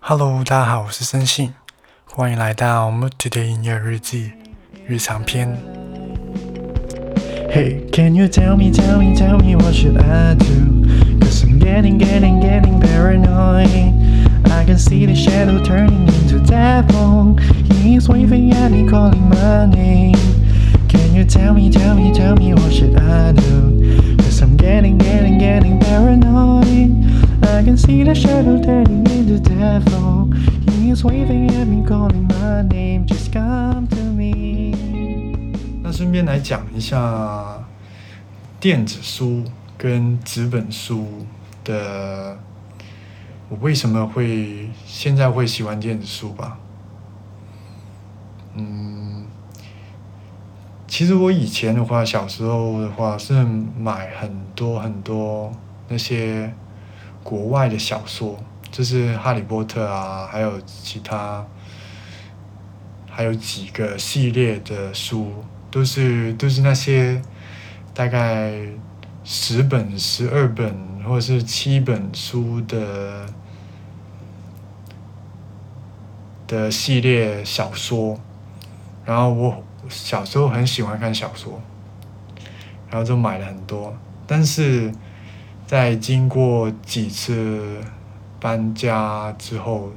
Hello，大家好，我是森信，欢迎来到 Mood Today 音乐日记日常篇。Hey, can you tell me, tell me, tell me what should I do? Cause I'm getting, getting, getting paranoid. I can see the shadow turning into devil. He's waving at me, calling my name. Can you tell me, tell me, tell me what should I do? Cause I'm getting, getting, getting paranoid. I can see the shadow turning into devil. He's waving at me, calling my name. Just come to me. 那顺便来讲一下电子书跟纸本书的，我为什么会现在会喜欢电子书吧？嗯，其实我以前的话，小时候的话是买很多很多那些国外的小说，就是《哈利波特》啊，还有其他，还有几个系列的书，都是都是那些大概十本、十二本或者是七本书的的系列小说。然后我小时候很喜欢看小说，然后就买了很多，但是在经过几次搬家之后，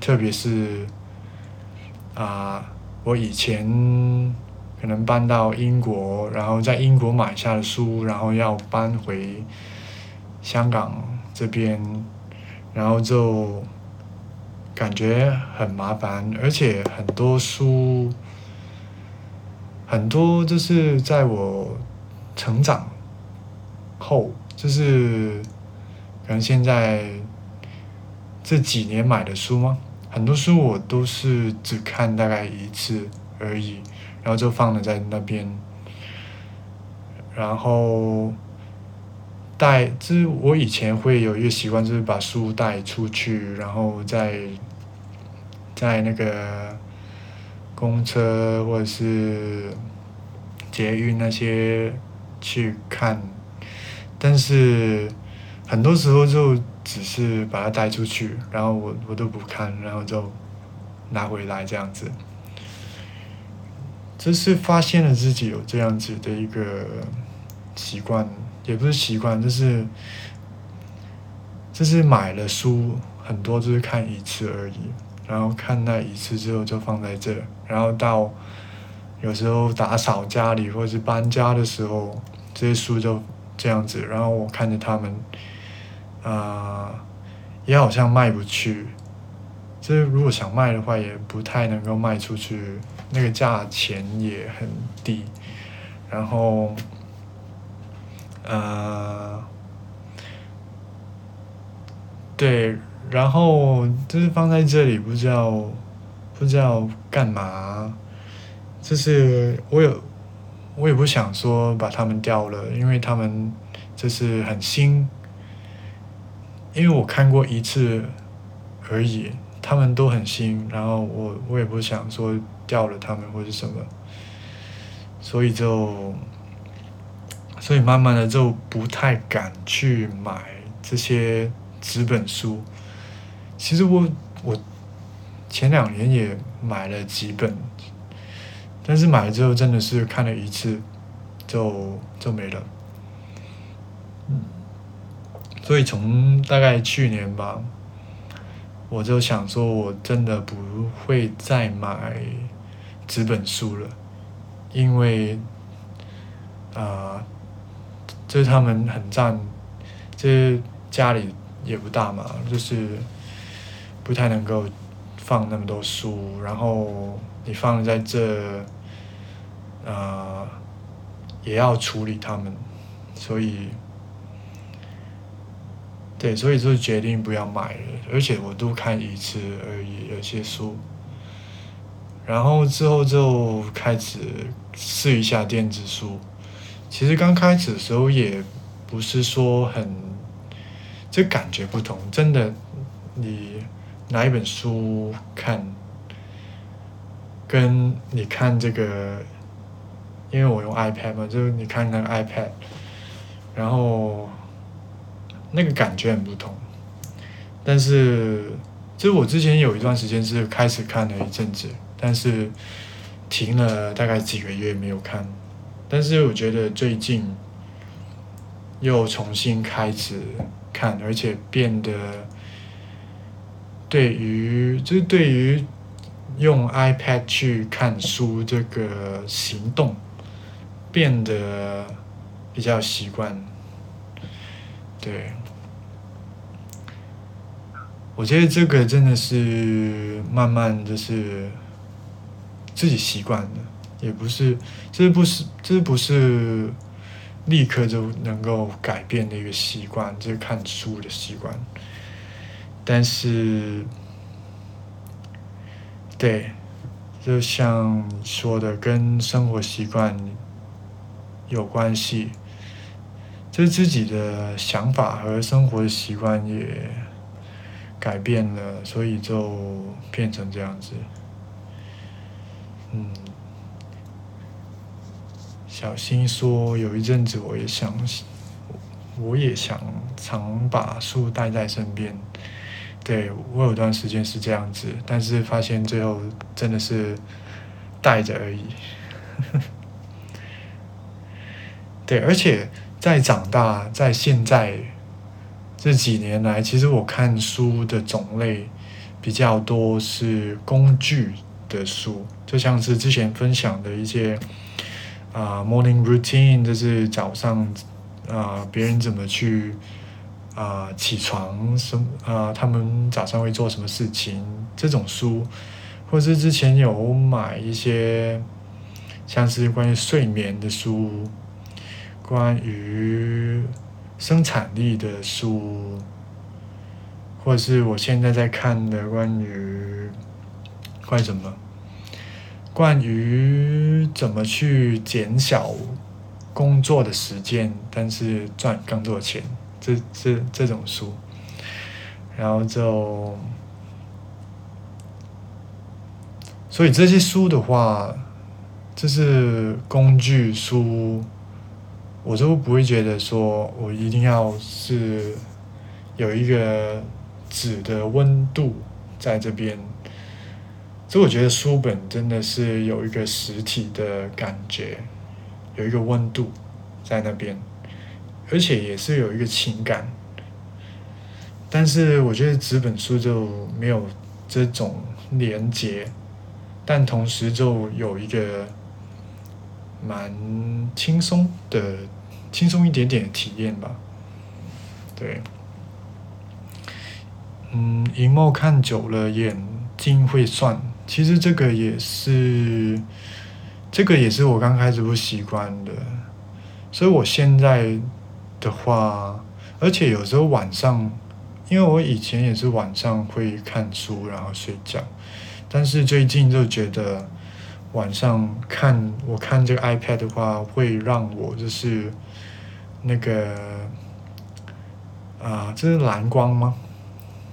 特别是啊，我以前可能搬到英国，然后在英国买下的书，然后要搬回香港这边，然后就感觉很麻烦，而且很多书。很多就是在我成长后，就是可能现在这几年买的书吗？很多书我都是只看大概一次而已，然后就放了在那边，然后带，就是我以前会有一个习惯，就是把书带出去，然后在在那个。公车或者是捷运那些去看，但是很多时候就只是把它带出去，然后我我都不看，然后就拿回来这样子。这是发现了自己有这样子的一个习惯，也不是习惯，就是就是买了书很多，就是看一次而已。然后看那一次之后就放在这，然后到有时候打扫家里或者是搬家的时候，这些书就这样子。然后我看着他们，啊，也好像卖不去。这如果想卖的话，也不太能够卖出去，那个价钱也很低。然后，呃，对。然后就是放在这里，不知道不知道干嘛。就是我有，我也不想说把它们掉了，因为它们就是很新。因为我看过一次而已，它们都很新。然后我我也不想说掉了它们或者什么，所以就所以慢慢的就不太敢去买这些纸本书。其实我我前两年也买了几本，但是买了之后真的是看了一次，就就没了。嗯所以从大概去年吧，我就想说，我真的不会再买纸本书了，因为啊，就是他们很占，就是家里也不大嘛，就是。不太能够放那么多书，然后你放在这，呃，也要处理他们，所以，对，所以就决定不要买了。而且我都看一次而已，有些书，然后之后就开始试一下电子书。其实刚开始的时候也不是说很，这感觉不同，真的，你。拿一本书看，跟你看这个，因为我用 iPad 嘛，就是你看那个 iPad，然后那个感觉很不同。但是就是我之前有一段时间是开始看了一阵子，但是停了大概几个月没有看，但是我觉得最近又重新开始看，而且变得对于就是对于用 iPad 去看书这个行动变得比较习惯，对。我觉得这个真的是慢慢就是自己习惯了，也不是，这不是，这不是立刻就能够改变的一个习惯，就是看书的习惯。但是，对，就像说的，跟生活习惯有关系，就自己的想法和生活的习惯也。改变了，所以就变成这样子。嗯，小新说，有一阵子我也想，我也想常把书带在身边。对我有段时间是这样子，但是发现最后真的是带着而已。对，而且在长大，在现在。这几年来，其实我看书的种类比较多，是工具的书，就像是之前分享的一些啊，morning routine，就是早上啊，别人怎么去啊起床，什啊，他们早上会做什么事情这种书，或是之前有买一些像是关于睡眠的书，关于。生产力的书，或者是我现在在看的关于关于什么？关于怎么去减少工作的时间，但是赚更多的钱，这这这种书，然后就，所以这些书的话，这是工具书。我就不会觉得说我一定要是有一个纸的温度在这边，所以我觉得书本真的是有一个实体的感觉，有一个温度在那边，而且也是有一个情感。但是我觉得纸本书就没有这种连接，但同时就有一个。蛮轻松的，轻松一点点的体验吧。对，嗯，荧幕看久了眼睛会酸，其实这个也是，这个也是我刚开始不习惯的。所以我现在的话，而且有时候晚上，因为我以前也是晚上会看书然后睡觉，但是最近就觉得。晚上看我看这个 iPad 的话，会让我就是那个啊，这是蓝光吗？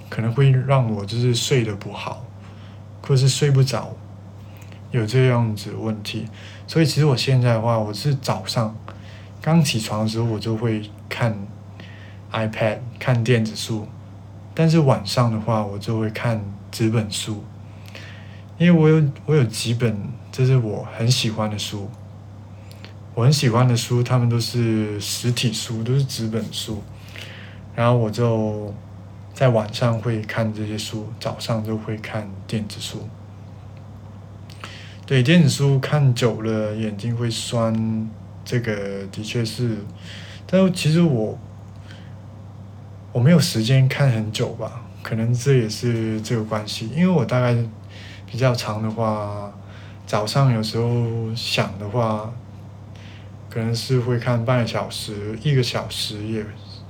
可能会让我就是睡得不好，或是睡不着，有这样子问题。所以其实我现在的话，我是早上刚起床的时候，我就会看 iPad 看电子书，但是晚上的话，我就会看纸本书，因为我有我有几本。这是我很喜欢的书，我很喜欢的书，他们都是实体书，都是纸本书。然后我就在晚上会看这些书，早上就会看电子书。对，电子书看久了眼睛会酸，这个的确是。但是其实我我没有时间看很久吧，可能这也是这个关系，因为我大概比较长的话。早上有时候想的话，可能是会看半个小时、一个小时也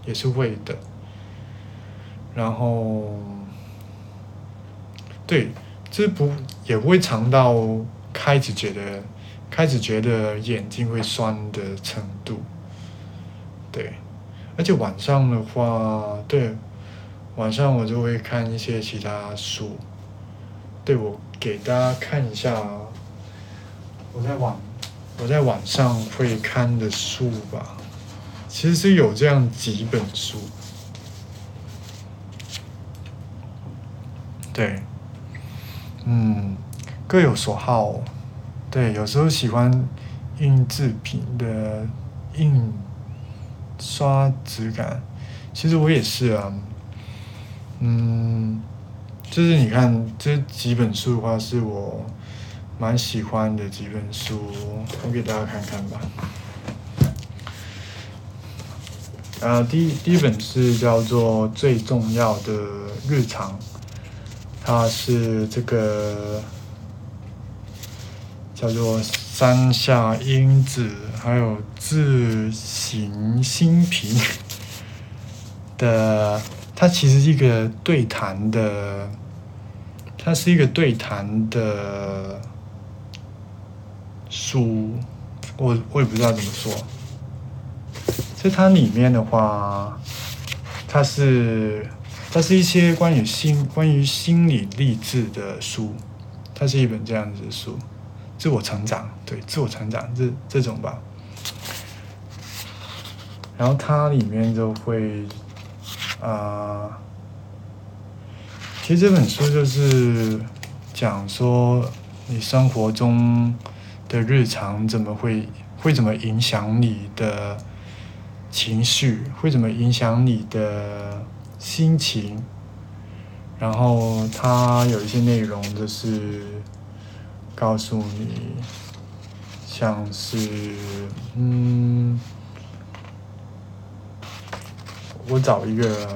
也是会的。然后，对，这不也不会长到开始觉得开始觉得眼睛会酸的程度。对，而且晚上的话，对，晚上我就会看一些其他书。对我给大家看一下。我在晚，我在晚上会看的书吧，其实是有这样几本书。对，嗯，各有所好。对，有时候喜欢印制品的印刷质感，其实我也是啊。嗯，就是你看这几本书的话，是我蛮喜欢的几本书，我给大家看看吧。呃，第一第一本是叫做《最重要的日常》，它是这个叫做山下英子还有自行新平 的，它其实是一个对谈的，它是一个对谈的书，我我也不知道怎么说。在它里面的话，它是它是一些关于心关于心理励志的书，它是一本这样子的书，自我成长，对，自我成长这这种吧。然后它里面就会啊，其实这本书就是讲说你生活中的日常怎么会会怎么影响你的。情绪会怎么影响你的心情？然后它有一些内容就是告诉你，像是嗯，我找一个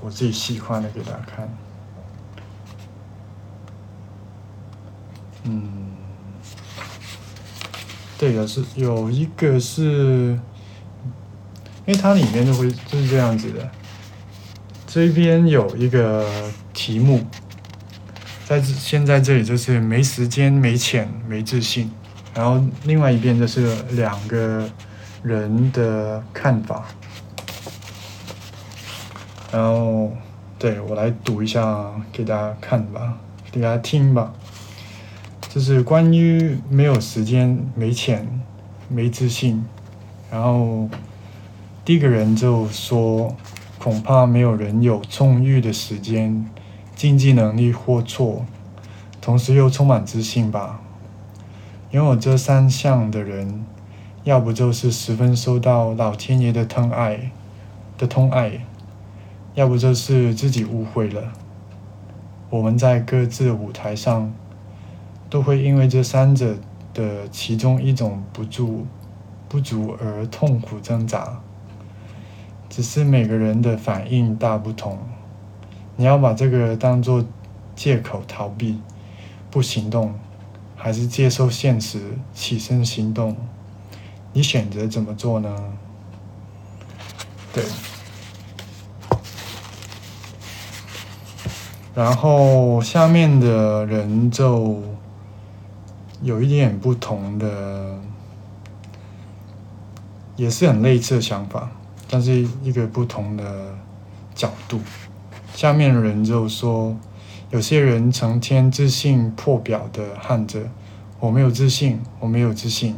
我自己喜欢的给大家看，嗯，对的是有一个是。因为它里面就会就是这样子的，这边有一个题目，在现在这里就是没时间、没钱、没自信，然后另外一边就是两个人的看法，然后对我来读一下给大家看吧，给大家听吧，就是关于没有时间、没钱、没自信，然后。第一个人就说：“恐怕没有人有充裕的时间、经济能力或错，同时又充满自信吧。拥有这三项的人，要不就是十分受到老天爷的疼爱的疼爱，要不就是自己误会了。我们在各自的舞台上，都会因为这三者的其中一种不足不足而痛苦挣扎。”只是每个人的反应大不同，你要把这个当做借口逃避，不行动，还是接受现实起身行动？你选择怎么做呢？对。然后下面的人就有一点不同的，也是很类似的想法。但是一个不同的角度，下面的人就说，有些人成天自信破表的喊着“我没有自信，我没有自信”，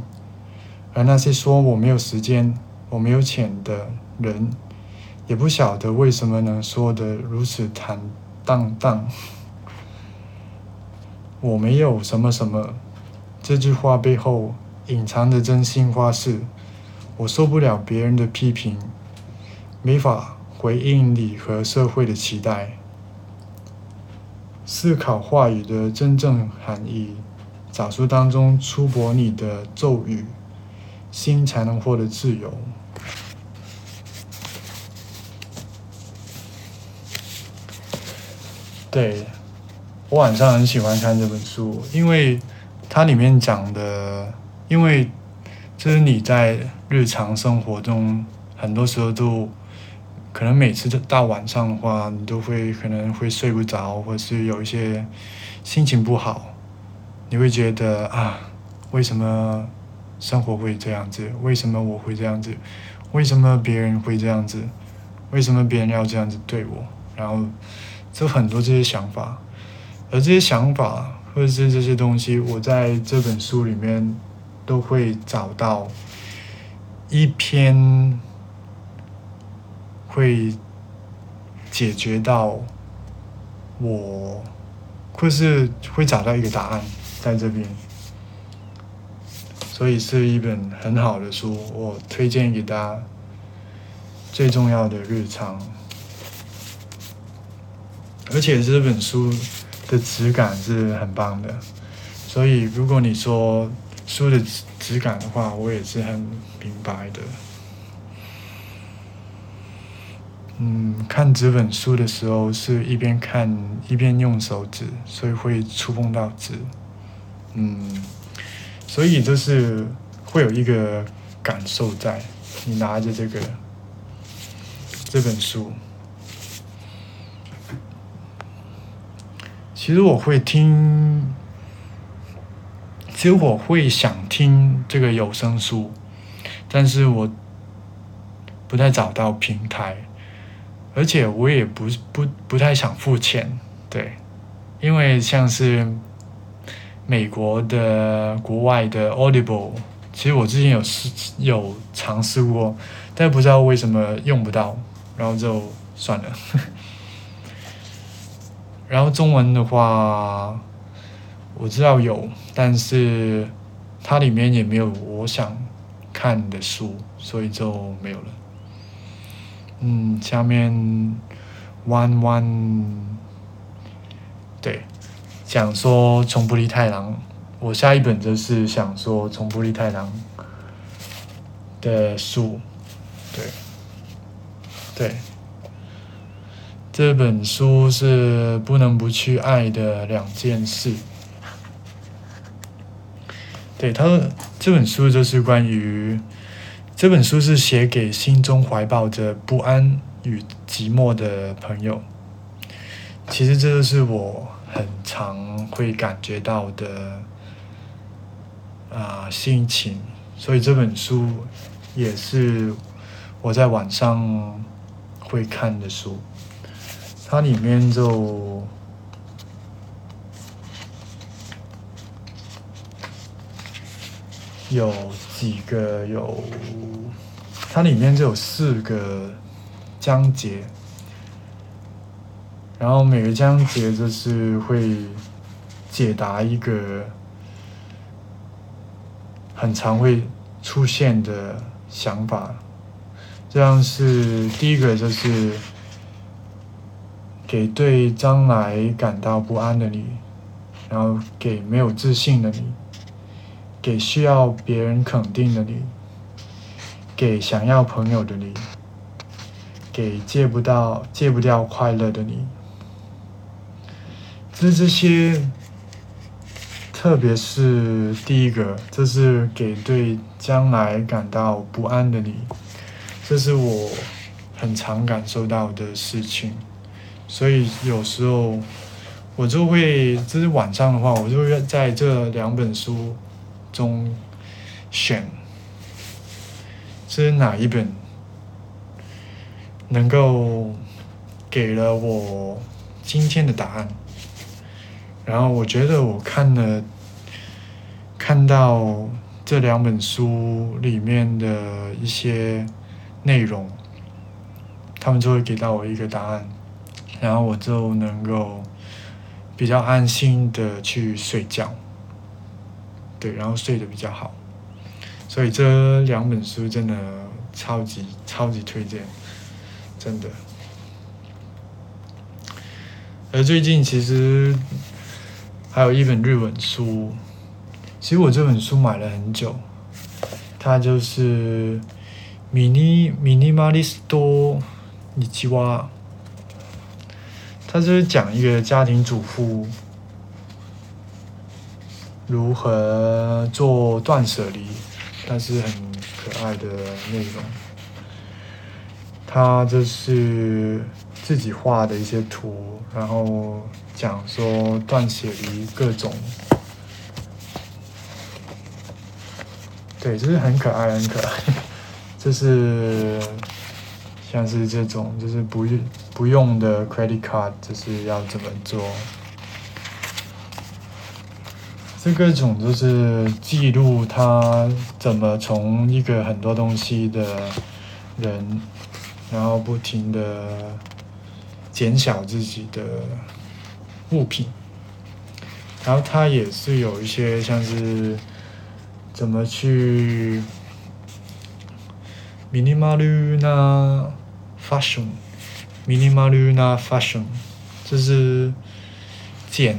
而那些说我没有时间、我没有钱的人，也不晓得为什么能说得如此坦荡荡。我没有什么什么，这句话背后隐藏的真心话是，我受不了别人的批评。没法回应你和社会的期待。思考话语的真正含义，找出当中出薄你的咒语，心才能获得自由。对，我晚上很喜欢看这本书，因为它里面讲的，因为这是你在日常生活中很多时候都。可能每次到晚上的话，你都会可能会睡不着，或是有一些心情不好，你会觉得啊，为什么生活会这样子？为什么我会这样子？为什么别人会这样子？为什么别人要这样子对我？然后就很多这些想法，而这些想法或者是这些东西，我在这本书里面都会找到一篇。会解决到我或是会找到一个答案在这边，所以是一本很好的书，我推荐给大家。最重要的日常，而且这本书的质感是很棒的，所以如果你说书的质质感的话，我也是很明白的。嗯，看这本书的时候是一边看一边用手指，所以会触碰到纸。嗯，所以就是会有一个感受在，你拿着这个。这本书，其实我会听，其实我会想听这个有声书，但是我不太找到平台，而且我也不不不太想付钱，对，因为像是美国的、国外的 Audible，其实我之前有试有尝试过，但不知道为什么用不到。然后就算了，然后中文的话，我知道有，但是它里面也没有我想看的书，所以就没有了。嗯，下面 one one，对，想说从不离太郎，我下一本就是想说从不离太郎的书，对。对，这本书是不能不去爱的两件事。对他这本书就是关于，这本书是写给心中怀抱着不安与寂寞的朋友。其实这就是我很常会感觉到的啊心情，所以这本书也是我在晚上。会看的书，它里面就有几个有，它里面就有四个章节，然后每个章节就是会解答一个很常会出现的想法。这样是第一个，就是给对将来感到不安的你，然后给没有自信的你，给需要别人肯定的你，给想要朋友的你，给戒不到戒不掉快乐的你。这这些，特别是第一个，这是给对将来感到不安的你。这是我很常感受到的事情，所以有时候我就会，就是晚上的话，我就会在这两本书中选，是哪一本能够给了我今天的答案。然后我觉得我看了看到这两本书里面的一些。内容，他们就会给到我一个答案，然后我就能够比较安心的去睡觉，对，然后睡得比较好。所以这两本书真的超级超级推荐，真的。而最近其实还有一本日文书，其实我这本书买了很久，它就是。ミニミニマリスト日记哇， 他就是讲一个家庭主妇如何做断舍离，但是很可爱的内容。他就是自己画的一些图，然后讲说断舍离各种，对，就是很可爱，很可爱。就是像是这种，就是不用不用的 credit card，就是要怎么做？这个种就是记录他怎么从一个很多东西的人，然后不停的减小自己的物品。然后他也是有一些像是怎么去 minimal 那 mini maru 那 fashion，就是简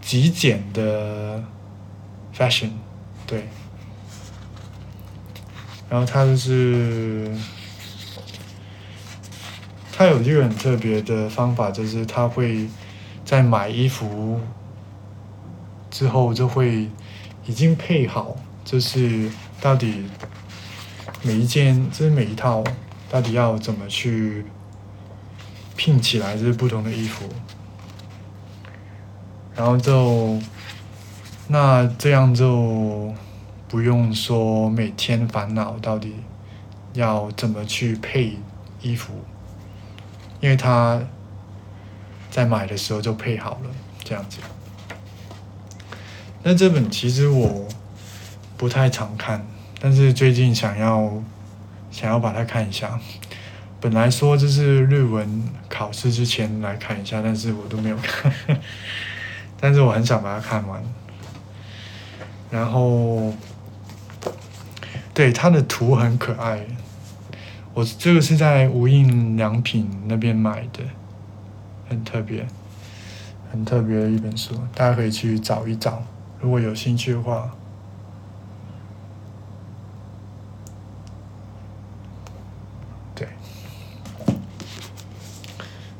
极简的 fashion，对。然后它就是。它有一个很特别的方法，就是它会在买衣服之后就会已经配好，就是到底每一件，就是每一套到底要怎么去拼起来，就是不同的衣服，然后就那这样就不用说每天烦恼到底要怎么去配衣服。因为他在买的时候就配好了这样子。那这本其实我不太常看，但是最近想要想要把它看一下。本来说就是日文考试之前来看一下，但是我都没有看。但是我很想把它看完。然后，对它的图很可爱。我这个是在无印良品那边买的，很特别，很特别的一本书，大家可以去找一找，如果有兴趣的话。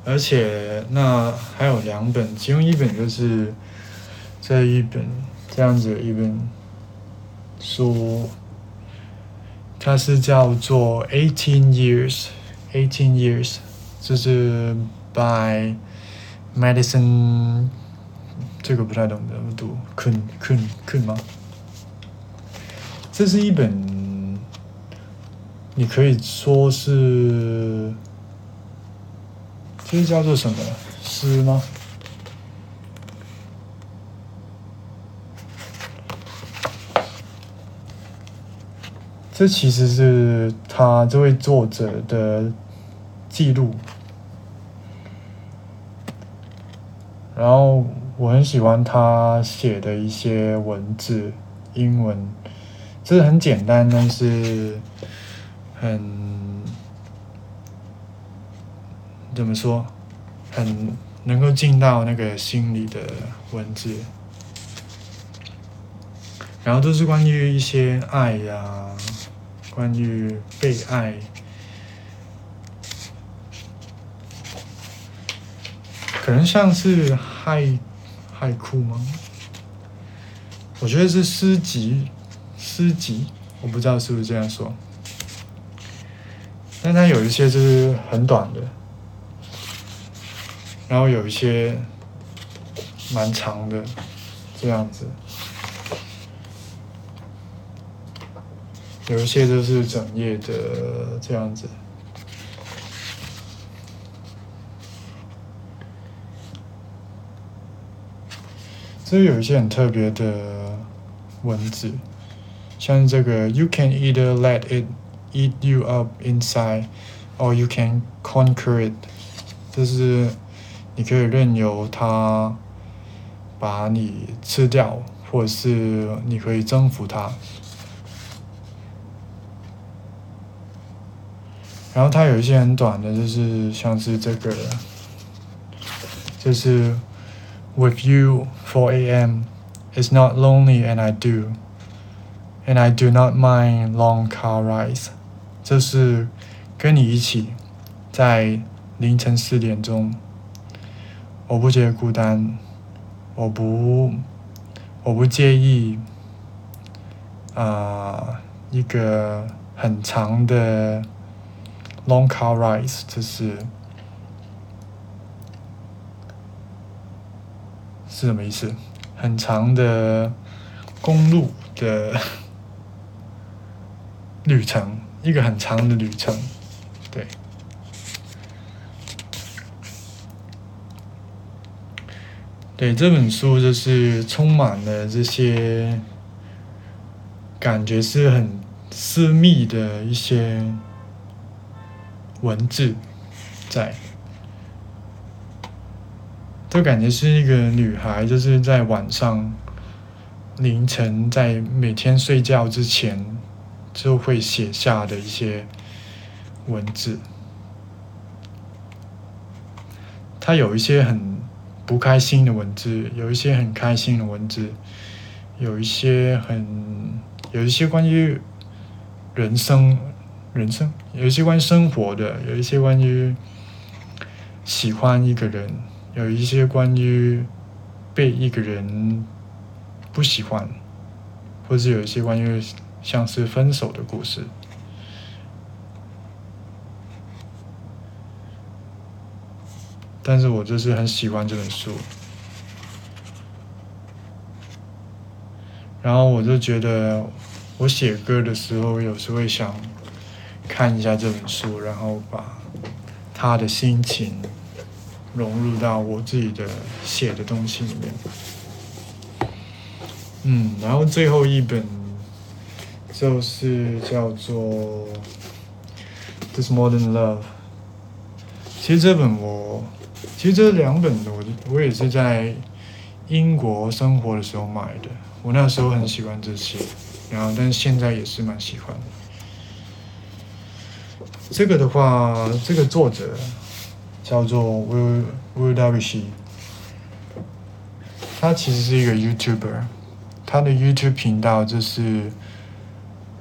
而且那还有两本，其中一本就是这一本这样子一本书。它是叫做 Eighteen Years，Eighteen Years，就是 by Madison，这个不太懂怎么读，Kun Kun Kun 吗？这是一本，你可以说是，这叫做什么？诗吗？这其实是他这位作者的记录，然后我很喜欢他写的一些文字，英文，这是很简单，但是很怎么说，很能够进到那个心里的文字，然后都是关于一些爱呀。关于被爱，可能像是害害哭吗？我觉得是诗集，诗集，我不知道是不是这样说。但它有一些就是很短的，然后有一些蛮长的，这样子。有一些就是整页的这样子，这有一些很特别的文字，像这个 “You can either let it eat you up inside, or you can conquer it”，就是你可以任由它把你吃掉，或者是你可以征服它。然后它有一些很短的，就是像是这个，就是 With you 4 a.m. It's not lonely and I do, and I do not mind long car rides。这是跟你一起在凌晨四点钟，我不觉得孤单，我不我不介意啊一个很长的。Long car rides，这是是什么意思？很长的公路的 旅程，一个很长的旅程，对。对这本书就是充满了这些感觉，是很私密的一些。文字在，就感觉是一个女孩，就是在晚上凌晨，在每天睡觉之前就会写下的一些文字。她有一些很不开心的文字，有一些很开心的文字，有一些很有一些关于人生、人生，有一些关于生活的，有一些关于喜欢一个人。有一些关于被一个人不喜欢，或是有一些关于像是分手的故事，但是我就是很喜欢这本书，然后我就觉得我写歌的时候，有时会想看一下这本书，然后把他的心情。融入到我自己的写的东西里面，嗯，然后最后一本就是叫做《This Modern Love》。其实这本我，其实这两本我我也是在英国生活的时候买的。我那时候很喜欢这些，然后但是现在也是蛮喜欢。这个的话，这个作者。叫做 Will Will W C，他其实是一个 YouTuber，他的 YouTube 频道就是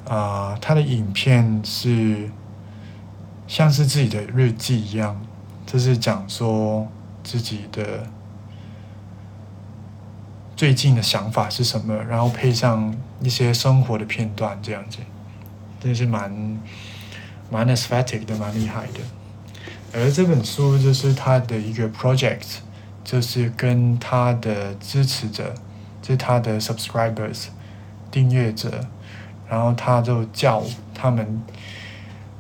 啊，他的影片是像是自己的日记一样，就是讲说自己的最近的想法是什么，然后配上一些生活的片段这样子，真是蛮蛮 aesthetic 的，蛮厉害的。而这本书就是他的一个 project，就是跟他的支持者，就是他的 subscribers，订阅者，然后他就叫他们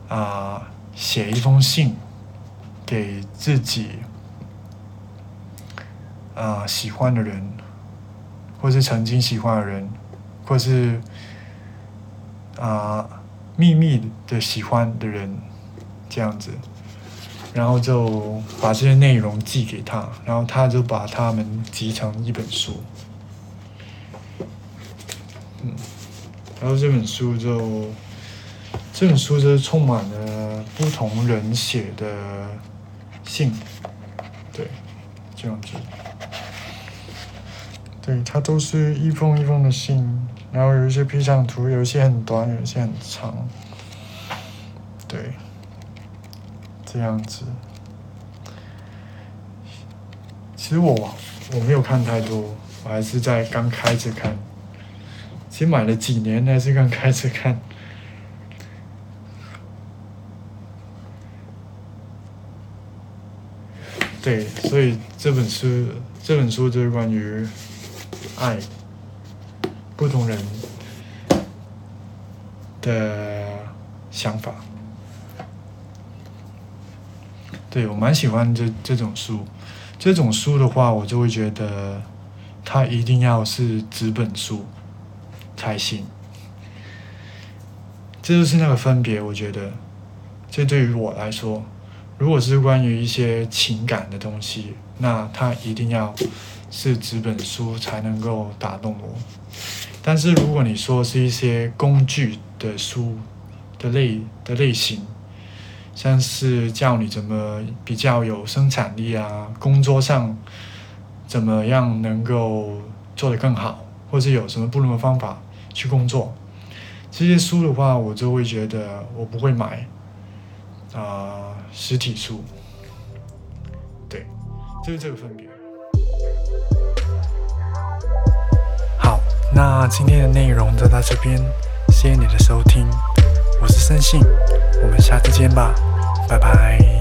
啊写一封信给自己啊喜欢的人，或是曾经喜欢的人，或是啊秘密的喜欢的人，这样子。然后就把这些内容寄给他，然后他就把他们集成一本书。嗯，然后这本书就这本书就是充满了不同人写的信，对，这样子，对，它都是一封一封的信，然后有一些 P 上图，有一些很短，有一些很长，对。这样子，其实我我没有看太多，我还是在刚开始看。其实买了几年还是刚开始看。对，所以这本书这本书就是关于爱不同人的想法。对我蛮喜欢这这种书，这种书的话，我就会觉得它一定要是纸本书才行。这就是那个分别，我觉得，这对于我来说，如果是关于一些情感的东西，那它一定要是纸本书才能够打动我。但是如果你说是一些工具的书的类的类型，像是教你怎么比较有生产力啊，工作上怎么样能够做得更好，或者有什么不同的方法去工作，这些书的话，我就会觉得我不会买啊实体书。对，就是这个分别。好，那今天的内容就到这边，谢谢你的收听。我是森信，我们下次见吧，拜拜。